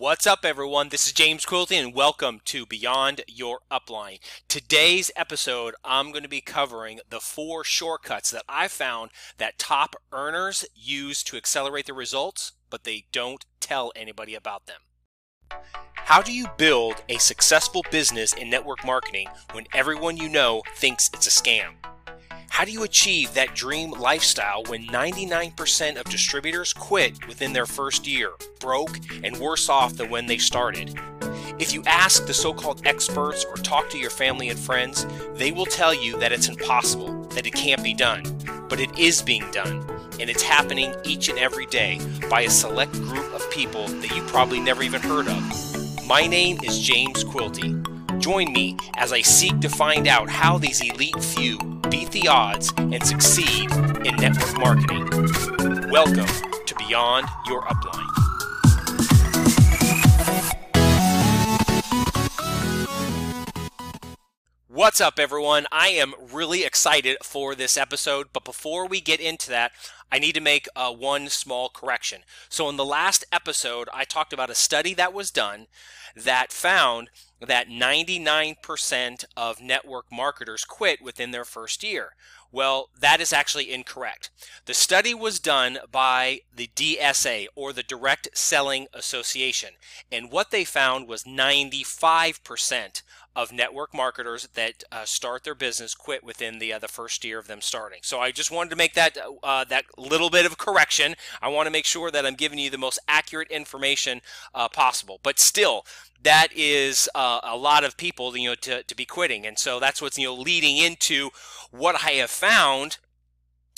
What's up, everyone? This is James Quilty, and welcome to Beyond Your Upline. Today's episode, I'm going to be covering the four shortcuts that I found that top earners use to accelerate their results, but they don't tell anybody about them. How do you build a successful business in network marketing when everyone you know thinks it's a scam? How do you achieve that dream lifestyle when 99% of distributors quit within their first year, broke and worse off than when they started? If you ask the so called experts or talk to your family and friends, they will tell you that it's impossible, that it can't be done. But it is being done, and it's happening each and every day by a select group of people that you probably never even heard of. My name is James Quilty. Join me as I seek to find out how these elite few beat the odds and succeed in network marketing. Welcome to Beyond Your Upline. What's up, everyone? I am really excited for this episode, but before we get into that, I need to make uh, one small correction. So, in the last episode, I talked about a study that was done that found that 99% of network marketers quit within their first year. Well, that is actually incorrect. The study was done by the DSA or the Direct Selling Association, and what they found was 95% of network marketers that uh, start their business quit within the uh, the first year of them starting. So I just wanted to make that uh, that little bit of correction. I want to make sure that I'm giving you the most accurate information uh, possible. But still, that is uh, a lot of people, you know, to, to be quitting, and so that's what's you know leading into what I have found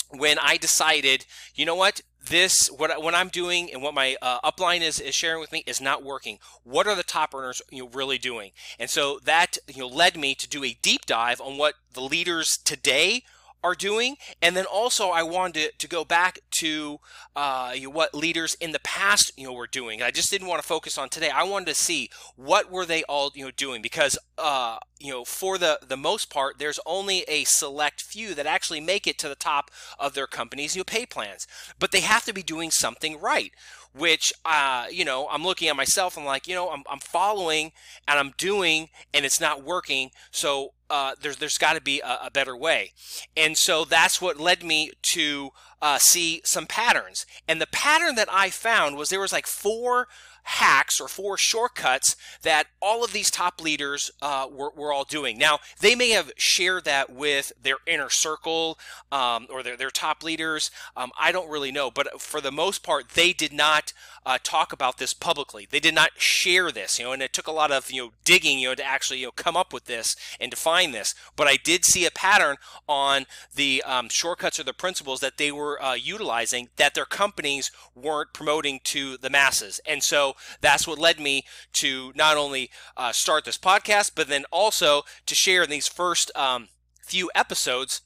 when I decided, you know what, this what what I'm doing and what my uh, upline is, is sharing with me is not working. What are the top earners you know, really doing? And so that you know led me to do a deep dive on what the leaders today are doing. And then also I wanted to, to go back to uh, you know, what leaders in the past you know were doing. I just didn't want to focus on today. I wanted to see what were they all you know doing because uh, you know for the the most part there's only a select few that actually make it to the top of their company's you know, pay plans, but they have to be doing something right which uh, you know i'm looking at myself i'm like you know i'm, I'm following and i'm doing and it's not working so uh, there's there's got to be a, a, better way. And so that's what led me to uh, see some patterns. And the pattern that i found was there was like four hacks or four shortcuts that all of these top leaders uh, were, were, all doing. Now, they may have shared that with their inner circle um, or their, their top leaders. Um, I don't really know, but for the most part, they did not uh, talk about this publicly. They did not share this, you know, and it took a lot of, you know, digging, you know, to actually, you know, come up with this and define this. But I did see a pattern on the um, shortcuts or the principles that they were uh, utilizing that their companies weren't promoting to the masses. And so that's what led me to not only uh, start this podcast, but then also to share in these first um, few episodes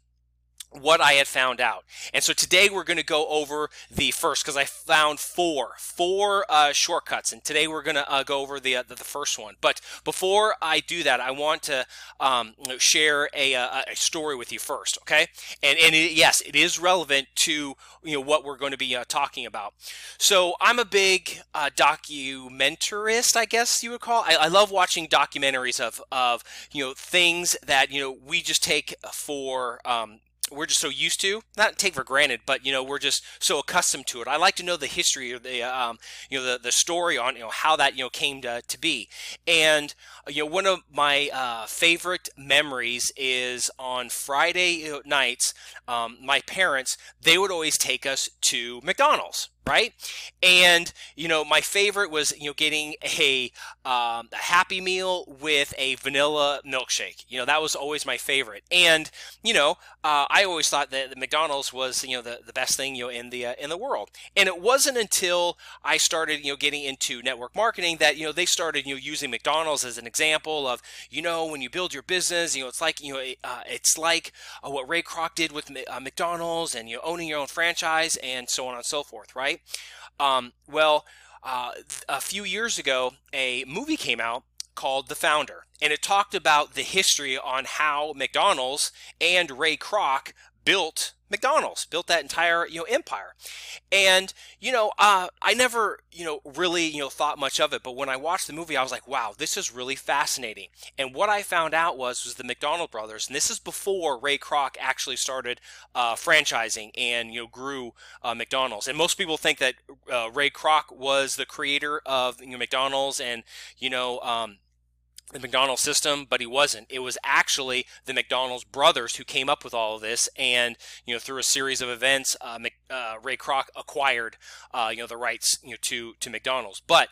what I had found out. And so today we're going to go over the first because I found four, four uh, shortcuts, and today we're going to uh, go over the, uh, the, the first one. But before I do that, I want to um, share a, uh, a, story with you first, okay? And and it, yes, it is relevant to you know what we're going to be uh, talking about. So I'm a big uh, documentarist, I guess you would call. I, I love watching documentaries of of you know things that you know we just take for um, we're just so used to not take for granted but you know we're just so accustomed to it. I like to know the history or the um, you know the, the story on you know how that you know came to, to be. And you know one of my uh, favorite memories is on friday nights um, my parents they would always take us to mcdonald's right? And you know, my favorite was you know getting a, um, a Happy Meal with a vanilla milkshake. You know, that was always my favorite. And you know, uh, I always thought that the McDonald's was you know the, the best thing you know in the uh, in the world. And it wasn't until I started you know getting into network marketing that you know they started you know using McDonald's as an example of you know when you build your business, you know it's like you know uh, it's like uh, what Ray Kroc did with uh, McDonald's and you know owning your own franchise and so on and so forth, right? Right? Um, well, uh, a few years ago, a movie came out called The Founder, and it talked about the history on how McDonald's and Ray Kroc built McDonald's, built that entire you know empire, and you know uh, I never you know really you know thought much of it, but when I watched the movie, I was like, wow, this is really fascinating. And what I found out was was the McDonald brothers, and this is before Ray Kroc actually started uh, franchising and you know grew uh, McDonald's. And most people think that uh, Ray Kroc was the creator of you know, McDonald's, and you know. Um, the McDonald's system, but he wasn't. It was actually the McDonald's brothers who came up with all of this, and you know through a series of events, uh, Mc, uh, Ray Kroc acquired uh, you know the rights you know to to McDonald's. But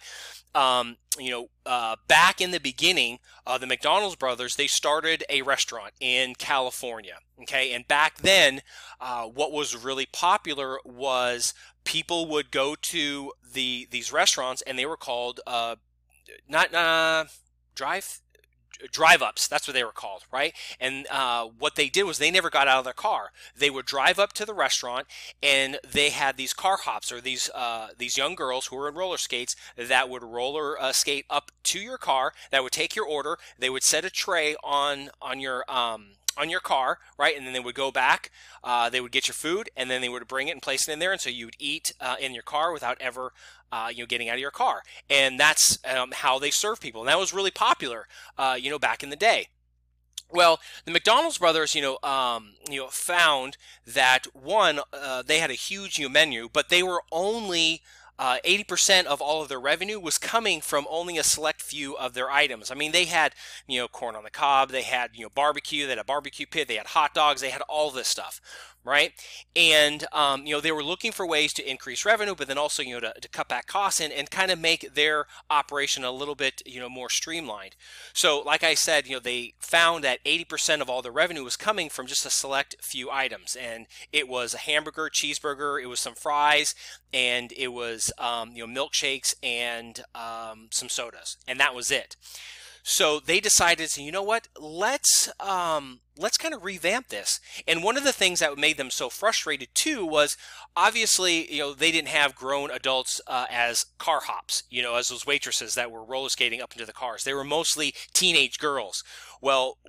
um, you know uh, back in the beginning, uh, the McDonald's brothers they started a restaurant in California. Okay, and back then, uh, what was really popular was people would go to the these restaurants, and they were called not drive drive ups that's what they were called right? And uh, what they did was they never got out of their car. They would drive up to the restaurant and they had these car hops or these uh, these young girls who were in roller skates that would roller uh, skate up to your car that would take your order. They would set a tray on on your um, on your car, right? And then they would go back. Uh, they would get your food, and then they would bring it and place it in there, and so you would eat uh, in your car without ever, uh, you know, getting out of your car. And that's um, how they serve people, and that was really popular, uh, you know, back in the day. Well, the McDonald's brothers, you know, um, you know, found that one, uh, they had a huge know, menu, but they were only uh, 80% of all of their revenue was coming from only a select few of their items. I mean, they had, you know, corn on the cob, they had, you know, barbecue, they had a barbecue pit, they had hot dogs, they had all this stuff, right? And, um, you know, they were looking for ways to increase revenue, but then also, you know, to, to cut back costs and, and kind of make their operation a little bit, you know, more streamlined. So, like I said, you know, they found that 80% of all the revenue was coming from just a select few items. And it was a hamburger, cheeseburger, it was some fries, and it was, um, you know, milkshakes and um, some sodas. And that was it. So they decided, you know what? Let's um, let's kind of revamp this. And one of the things that made them so frustrated too was obviously, you know, they didn't have grown adults uh, as car hops, you know, as those waitresses that were roller skating up into the cars. They were mostly teenage girls. Well,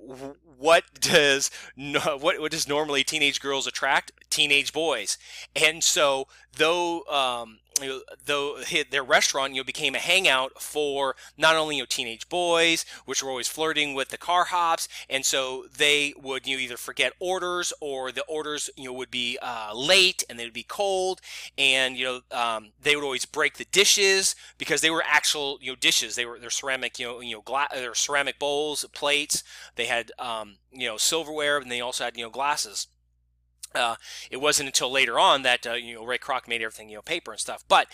what does what, what does normally teenage girls attract? Teenage boys. And so though um, you know, though their restaurant you know became a hangout for not only you know teenage boys which were always flirting with the car hops and so they would you know, either forget orders or the orders you know would be uh, late and they'd be cold and you know um, they would always break the dishes because they were actual you know dishes they were they're ceramic you know you know glass they're ceramic bowls plates they had um, you know silverware and they also had you know glasses uh, it wasn't until later on that uh, you know Ray Kroc made everything you know paper and stuff, but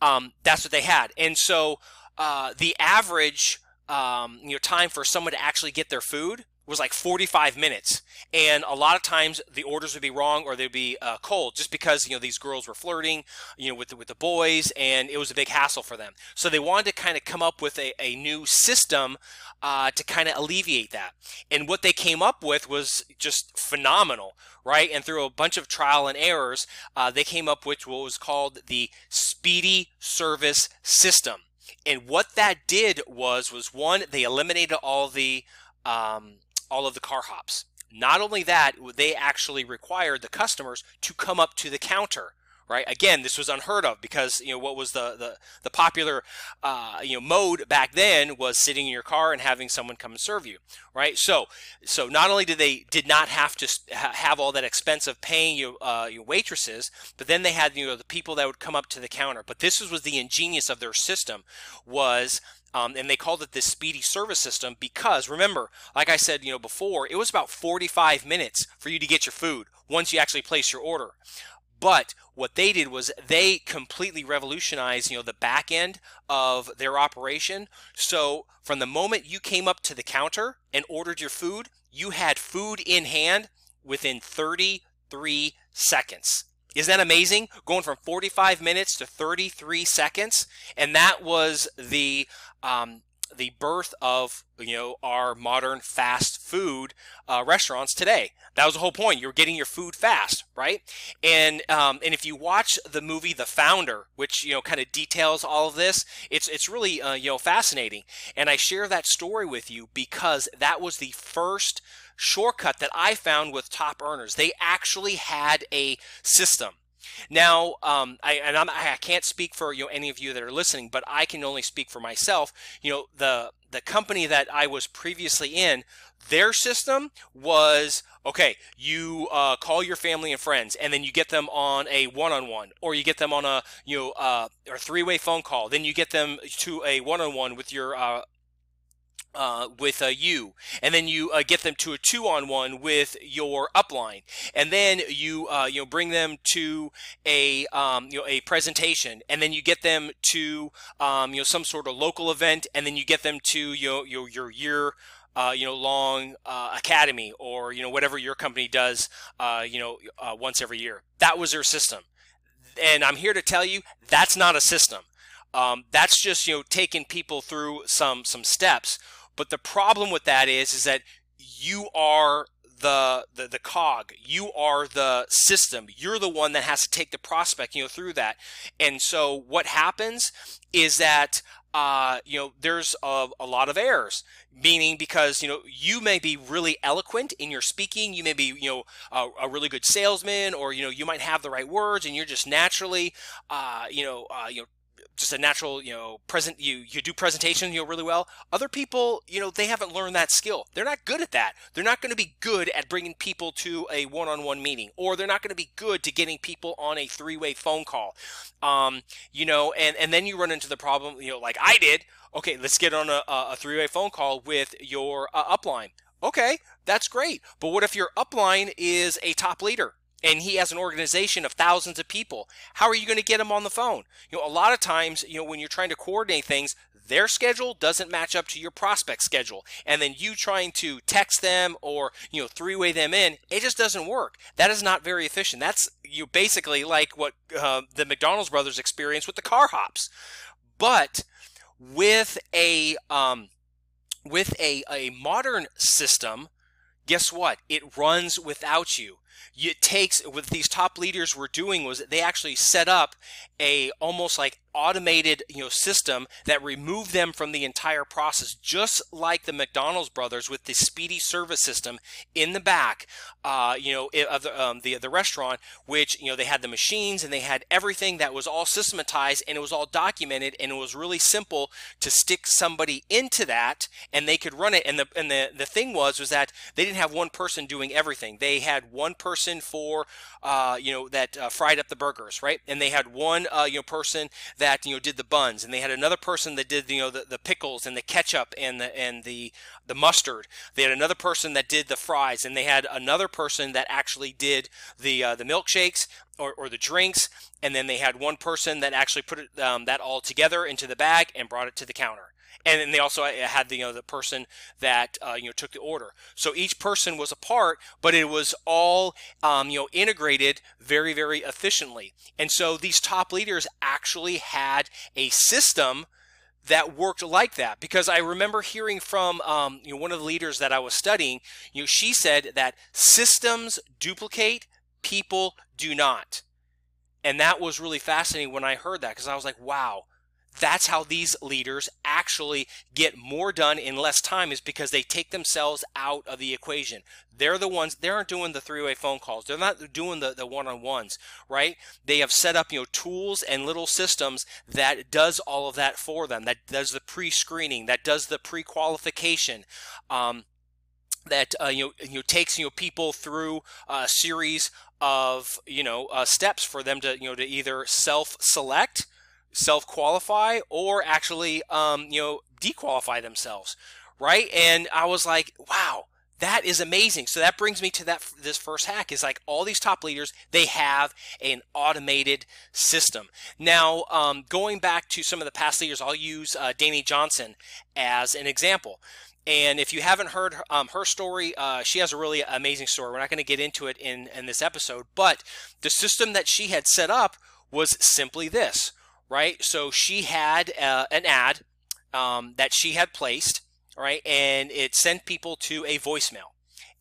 um, that's what they had, and so uh, the average um, you know time for someone to actually get their food was like 45 minutes. And a lot of times the orders would be wrong or they'd be uh, cold just because you know these girls were flirting you know with the, with the boys and it was a big hassle for them. So they wanted to kind of come up with a, a new system uh, to kind of alleviate that. And what they came up with was just phenomenal right? And through a bunch of trial and errors uh, they came up with what was called the speedy service system. And what that did was was one they eliminated all the um, all of the car hops. Not only that, they actually required the customers to come up to the counter. Right. Again, this was unheard of because you know what was the the, the popular uh, you know mode back then was sitting in your car and having someone come and serve you. Right. So so not only did they did not have to have all that expense of paying you uh, your waitresses, but then they had you know the people that would come up to the counter. But this was, the ingenious of their system was um, and they called it the speedy service system because remember, like I said, you know, before, it was about 45 minutes for you to get your food once you actually place your order. But what they did was they completely revolutionized, you know, the back end of their operation. So from the moment you came up to the counter and ordered your food, you had food in hand within 33 seconds. Isn't that amazing? Going from 45 minutes to 33 seconds. And that was the um, the birth of you know our modern fast food uh, restaurants today. That was the whole point. You're getting your food fast, right? And um, and if you watch the movie The Founder, which you know kind of details all of this, it's it's really uh, you know fascinating. And I share that story with you because that was the first shortcut that I found with top earners. They actually had a system. Now, um, I, and I'm, I can't speak for you know any of you that are listening, but I can only speak for myself. You know, the the company that I was previously in, their system was okay. You uh, call your family and friends, and then you get them on a one-on-one, or you get them on a you know uh, or three-way phone call. Then you get them to a one-on-one with your uh, uh, with uh, you, and then you uh, get them to a two-on-one with your upline, and then you uh, you know bring them to a um, you know a presentation, and then you get them to um, you know some sort of local event, and then you get them to you know, your your year. Uh, you know, long uh, academy or you know whatever your company does, uh, you know, uh, once every year. That was their system, and I'm here to tell you that's not a system. Um, that's just you know taking people through some some steps but the problem with that is, is that you are the, the the cog. You are the system. You're the one that has to take the prospect, you know, through that. And so what happens is that uh, you know, there's a, a, lot of errors, meaning because, you know, you may be really eloquent in your speaking. You may be, you know, a, a really good salesman or, you know, you might have the right words and you're just naturally, uh, you know, uh, you know, just a natural, you know, present you you do presentation, you know, really well. Other people, you know, they haven't learned that skill. They're not good at that. They're not going to be good at bringing people to a one-on-one meeting, or they're not going to be good to getting people on a three-way phone call. Um, you know, and and then you run into the problem, you know, like I did. Okay, let's get on a, a three-way phone call with your uh, upline. Okay, that's great. But what if your upline is a top leader? And he has an organization of thousands of people. How are you going to get him on the phone? You know, a lot of times, you know, when you're trying to coordinate things, their schedule doesn't match up to your prospect schedule. And then you trying to text them or, you know, three-way them in, it just doesn't work. That is not very efficient. That's you basically like what uh, the McDonald's brothers experienced with the car hops. But with a um, with a, a modern system, guess what? It runs without you it takes what these top leaders were doing was they actually set up a almost like automated you know system that removed them from the entire process just like the mcdonald's brothers with the speedy service system in the back uh, you know of the, um, the, the restaurant which you know they had the machines and they had everything that was all systematized and it was all documented and it was really simple to stick somebody into that and they could run it. And the and the, the thing was was that they didn't have one person doing everything. They had one person for uh, you know that uh, fried up the burgers right and they had one uh, you know person that you know did the buns, and they had another person that did you know the, the pickles and the ketchup and the and the the mustard. They had another person that did the fries, and they had another person that actually did the uh, the milkshakes or, or the drinks, and then they had one person that actually put it, um, that all together into the bag and brought it to the counter and then they also uh, had the you know the person that uh, you know took the order. So each person was a part, but it was all um, you know integrated very very efficiently. And so these top leaders actually had a system that worked like that because I remember hearing from um, you know one of the leaders that I was studying. You know, she said that systems duplicate, people do not. And that was really fascinating when I heard that because I was like, wow, that's how these leaders actually get more done in less time is because they take themselves out of the equation. They're the ones, they aren't doing the three-way phone calls. They're not doing the, one-on-ones, right? They have set up, you know, tools and little systems that does all of that for them, that does the pre-screening, that does the pre-qualification. Um, that uh, you know you know, takes you know people through a series of you know uh, steps for them to you know to either self select self qualify or actually, um, you know, dequalify themselves, right? And I was like, wow, that is amazing. So that brings me to that this first hack is like all these top leaders they have an automated system. Now, um, going back to some of the past leaders, I'll use uh, Dani Johnson as an example. And if you haven't heard um, her story, uh, she has a really amazing story. We're not going to get into it in, in this episode, but the system that she had set up was simply this right? So she had uh, an ad um, that she had placed, right, and it sent people to a voicemail.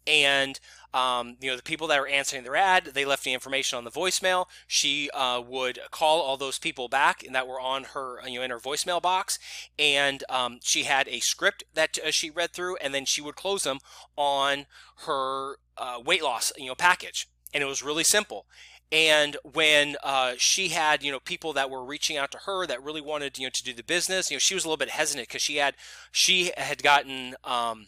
And um, you know, the people that were answering their ad, they left the information on the voicemail. She uh, would call all those people back and that were on her, you know, in her voicemail box. And um, she had a script that uh, she read through, and then she would close them on her uh, weight loss, you know, package. And it was really simple. And when uh, she had, you know, people that were reaching out to her that really wanted, you know, to do the business, you know, she was a little bit hesitant because she had, she had gotten, um,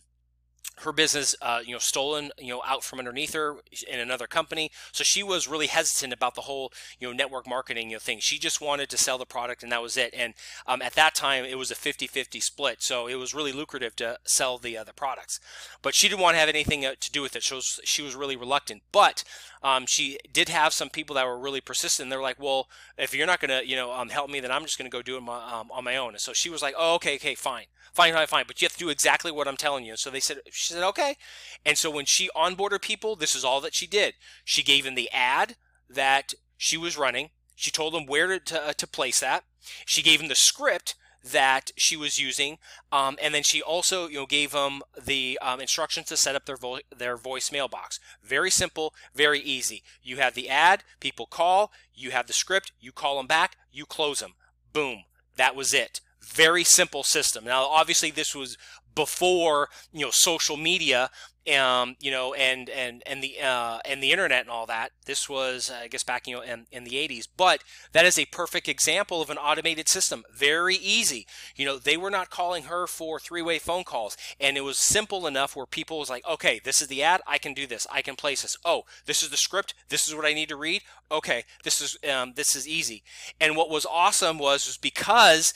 her business, uh, you know, stolen, you know, out from underneath her in another company. So she was really hesitant about the whole, you know, network marketing, you know, thing. She just wanted to sell the product and that was it. And um, at that time, it was a 50-50 split. So it was really lucrative to sell the uh, products. But she didn't want to have anything uh, to do with it. She was, she was really reluctant. But um, she did have some people that were really persistent. They're like, well, if you're not going to, you know, um, help me, then I'm just going to go do it my, um, on my own. And so she was like, oh, okay, okay, fine, fine, fine, fine. But you have to do exactly what I'm telling you. So they said, she said, okay. And so when she onboarded people, this is all that she did. She gave them the ad that she was running. She told them where to, to, uh, to place that. She gave them the script that she was using, um, and then she also you know gave them the um, instructions to set up their vo- their voicemail box. Very simple, very easy. You have the ad, people call, you have the script, you call them back, you close them. Boom, that was it. Very simple system. Now, obviously, this was before you know social media um, you know, and and and the uh, and the internet and all that. This was, I guess, back you know in, in the 80s. But that is a perfect example of an automated system. Very easy. You know, they were not calling her for three-way phone calls, and it was simple enough where people was like, okay, this is the ad. I can do this. I can place this. Oh, this is the script. This is what I need to read. Okay, this is um, this is easy. And what was awesome was was because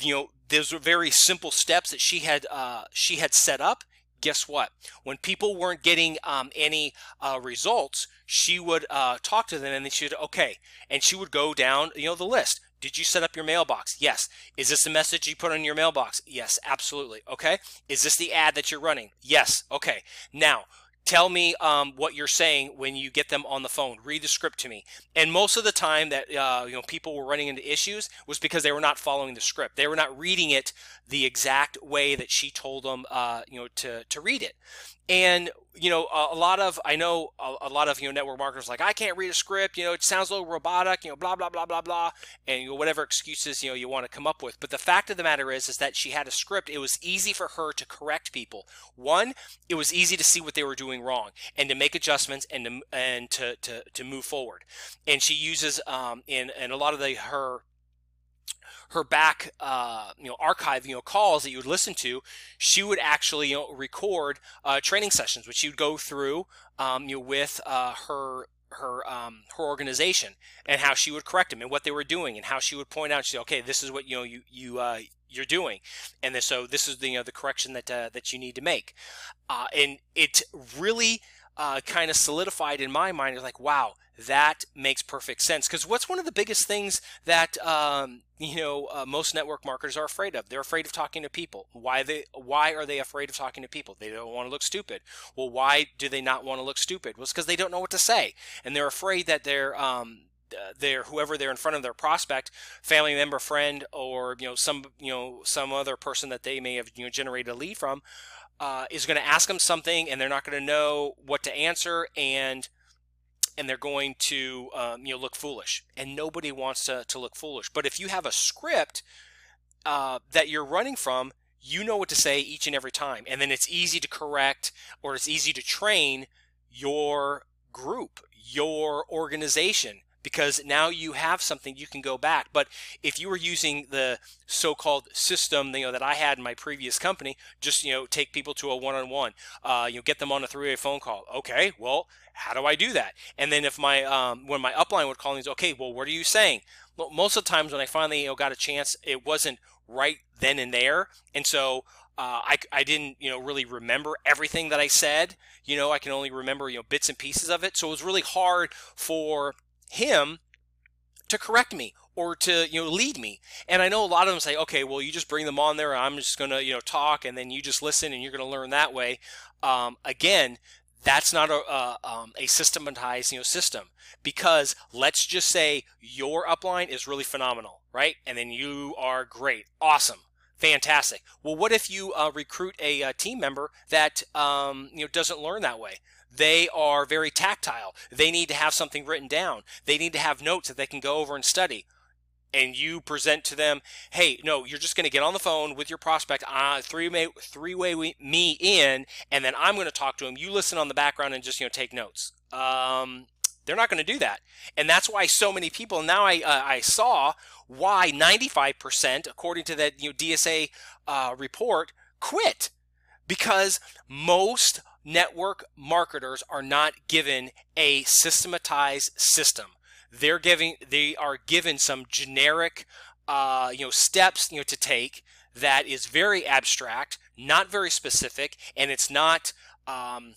you know those were very simple steps that she had uh, she had set up guess what? When people weren't getting um, any uh, results, she would uh, talk to them and then she'd, okay. And she would go down, you know, the list. Did you set up your mailbox? Yes. Is this the message you put on your mailbox? Yes, absolutely. Okay. Is this the ad that you're running? Yes. Okay. Now, tell me um, what you're saying when you get them on the phone. Read the script to me. And most of the time that uh, you know people were running into issues was because they were not following the script. They were not reading it the exact way that she told them uh, you know to, to read it and you know a, a lot of i know a, a, lot of you know network marketers like i can't read a script you know it sounds a little robotic you know blah blah blah blah blah and you know, whatever excuses you know you want to come up with. But the fact of the matter is is that she had a script it was easy for her to correct people. One it was easy to see what they were doing wrong and to make adjustments and to and to to, to move forward. And she uses um in in a lot of the her her back, uh, you know, archive, you know, calls that you would listen to, she would actually, you know, record uh, training sessions, which she would go through, um, you know, with uh, her her um, her organization and how she would correct them and what they were doing and how she would point out, she said, okay, this is what you know you you uh, you're doing, and this, so this is the you know the correction that uh, that you need to make, uh, and it really uh, kind of solidified in my mind. It's like, wow, that makes perfect sense. Because what's one of the biggest things that um, you know uh, most network marketers are afraid of? They're afraid of talking to people. Why they? Why are they afraid of talking to people? They don't want to look stupid. Well, why do they not want to look stupid? Well, it's because they don't know what to say, and they're afraid that they're um, their whoever they're in front of their prospect, family member, friend, or you know some you know some other person that they may have you know generated a lead from uh, is going to ask them something and they're not going to know what to answer and and they're going to um, you know look foolish. And nobody wants to, to look foolish. But if you have a script uh, that you're running from you know what to say each and every time. And then it's easy to correct or it's easy to train your group your organization because now you have something you can go back. But if you were using the so-called system, you know, that I had in my previous company, just you know, take people to a one-on-one, uh, you know, get them on a three-way phone call. Okay, well, how do I do that? And then if my um, when my upline would call me, okay, well, what are you saying? Well, most of the times when I finally you know got a chance, it wasn't right then and there, and so uh, I, I didn't you know really remember everything that I said. You know, I can only remember you know bits and pieces of it. So it was really hard for him to correct me or to you know lead me. And i know a lot of them say okay well you just bring them on there i'm just going to you know talk and then you just listen and you're going to learn that way. Um, again that's not a, a, um, a systematized you know system because let's just say your upline is really phenomenal right? And then you are great. Awesome. Fantastic. Well, what if you uh, recruit a, a, uh, team member that um, you know doesn't learn that way? They are very tactile. They need to have something written down. They need to have notes that they can go over and study. And you present to them, hey, no, you're just going to get on the phone with your prospect, uh, three three way me in, and then I'm going to talk to him. You listen on the background and just you know take notes. Um, they're not going to do that, and that's why so many people. Now I uh, I saw why 95%, according to that you know DSA uh, report, quit because most network marketers are not given a systematized system. They're giving they are given some generic uh, you know steps you know to take that is very abstract, not very specific, and it's not um,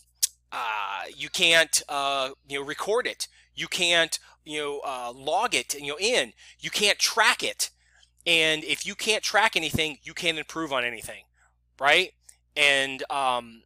uh, you can't uh, you know record it. You can't you know uh, log it you know in. You can't track it. And if you can't track anything, you can't improve on anything, right? And um,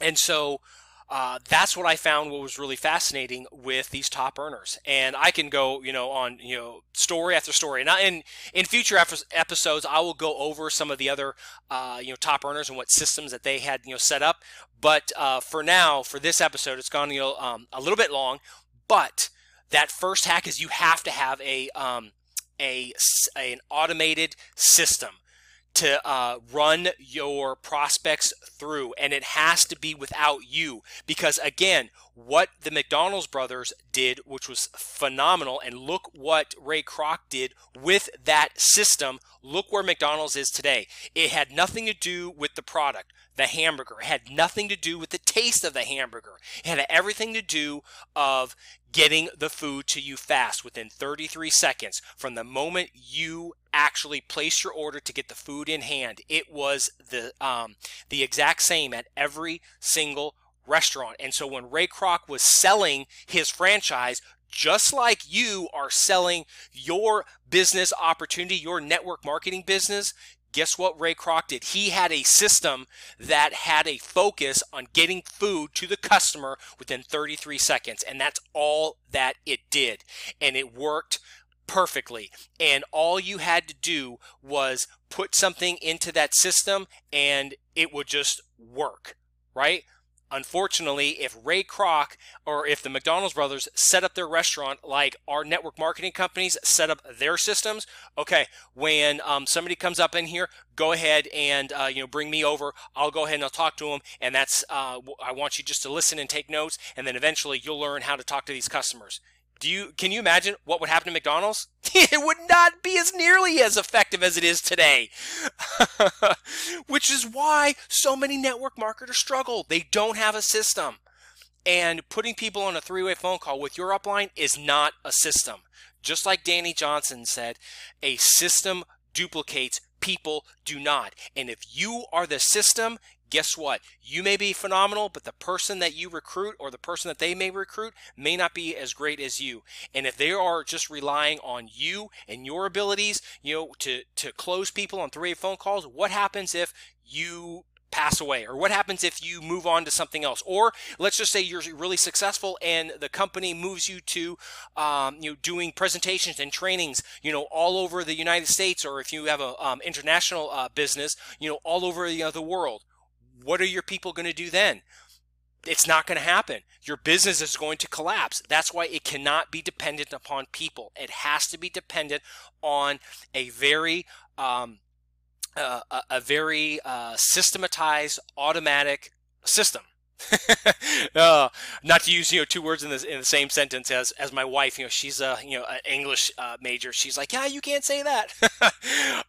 and so uh, that's what I found what was really fascinating with these top earners. And I can go, you know, on, you know, story after story. And I, in, in future episodes, I will go over some of the other, uh, you know, top earners and what systems that they had, you know, set up. But uh, for now, for this episode, it's gone, you know, um, a little bit long. But that first hack is you have to have a, um, a, an automated system to uh, run your prospects through, and it has to be without you. Because again, what the McDonald's brothers did, which was phenomenal, and look what Ray Kroc did with that system. Look where McDonald's is today. It had nothing to do with the product the hamburger. It had nothing to do with the taste of the hamburger. It had everything to do of getting the food to you fast within 33 seconds from the moment you actually place your order to get the food in hand. It was the um, the exact same at every single restaurant. And so when Ray Kroc was selling his franchise, just like you are selling your business opportunity, your network marketing business, guess what Ray Kroc did? He had a system that had a focus on getting food to the customer within 33 seconds. And that's all that it did. And it worked perfectly. And all you had to do was put something into that system and it would just work, right? Unfortunately, if Ray Kroc or if the McDonald's brothers set up their restaurant like our network marketing companies set up their systems, okay, when um, somebody comes up in here, go ahead and uh, you know bring me over. I'll go ahead and I'll talk to them, and that's uh, I want you just to listen and take notes, and then eventually you'll learn how to talk to these customers. Do you can you imagine what would happen to McDonald's? it would not be as nearly as effective as it is today. Which is why so many network marketers struggle. They don't have a system. And putting people on a three-way phone call with your upline is not a system. Just like Dani Johnson said, a system duplicates, people do not. And if you are the system, guess what? You may be phenomenal, but the person that you recruit or the person that they may recruit may not be as great as you. And if they are just relying on you and your abilities, you know, to, to close people on three phone calls, what happens if you pass away or what happens if you move on to something else or let's just say you're really successful and the company moves you to um, you know doing presentations and trainings you know all over the united states or if you have a um, international uh, business you know all over know, the world what are your people going to do then? It's not going to happen. Your business is going to collapse. That's why it cannot be dependent upon people. It has to be dependent on a very um, uh, a, a, very uh, systematized, automatic system. uh, not to use you know two words in the in the same sentence as as my wife. You know, she's a you know an English uh, major. She's like, yeah, you can't say that.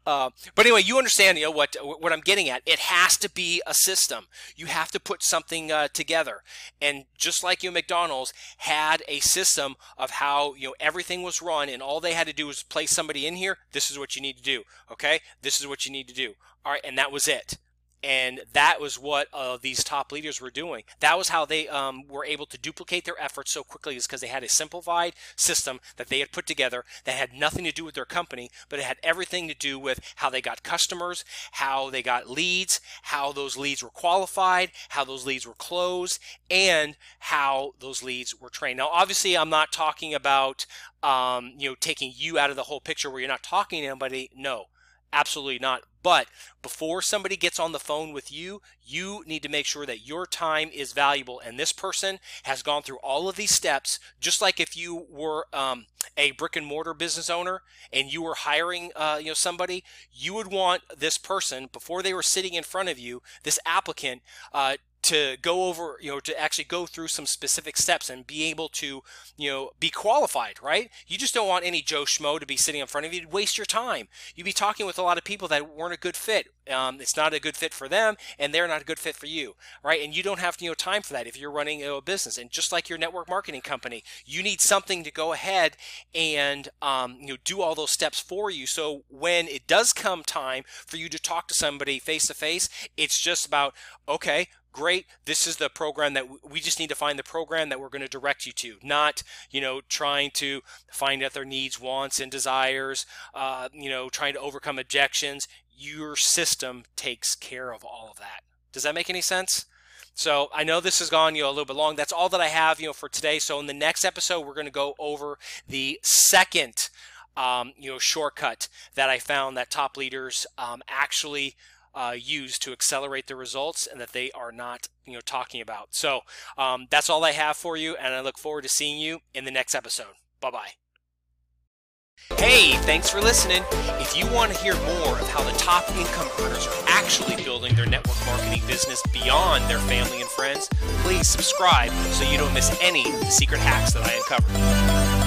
uh, but anyway, you understand you know what what I'm getting at. It has to be a system. You have to put something uh, together. And just like you, know, McDonald's had a system of how you know everything was run, and all they had to do was place somebody in here. This is what you need to do. Okay, this is what you need to do. All right, and that was it and that was what uh, these top leaders were doing. That was how they um, were able to duplicate their efforts so quickly, is because they had a simplified system that they had put together that had nothing to do with their company, but it had everything to do with how they got customers, how they got leads, how those leads were qualified, how those leads were closed, and how those leads were trained. Now, obviously, I'm not talking about um, you know taking you out of the whole picture where you're not talking to anybody. No, absolutely not. But before somebody gets on the phone with you, you need to make sure that your time is valuable. And this person has gone through all of these steps, just like if you were um, a brick and mortar business owner and you were hiring, uh, you know, somebody, you would want this person before they were sitting in front of you, this applicant, uh, to go over, you know, to actually go through some specific steps and be able to, you know, be qualified, right? You just don't want any Joe Schmo to be sitting in front of you to waste your time. You'd be talking with a lot of people that weren't a good fit. Um, it's not a good fit for them, and they're not a good fit for you, right? And you don't have you know time for that if you're running a business. And just like your network marketing company, you need something to go ahead and um, you know do all those steps for you. So when it does come time for you to talk to somebody face to face, it's just about okay great this is the program that we just need to find the program that we're going to direct you to not you know trying to find out their needs wants and desires uh, you know trying to overcome objections your system takes care of all of that does that make any sense so I know this has gone you know a little bit long. That's all that I have you know for today. So in the next episode, we're going to go over the second um, you know shortcut that I found that top leaders um, actually uh, use to accelerate the results and that they are not you know talking about. So um, that's all I have for you, and I look forward to seeing you in the next episode. Bye bye. Hey, thanks for listening. If you want to hear more of how the top income earners are actually building their network marketing business beyond their family and friends, please subscribe so you don't miss any secret hacks that I uncover.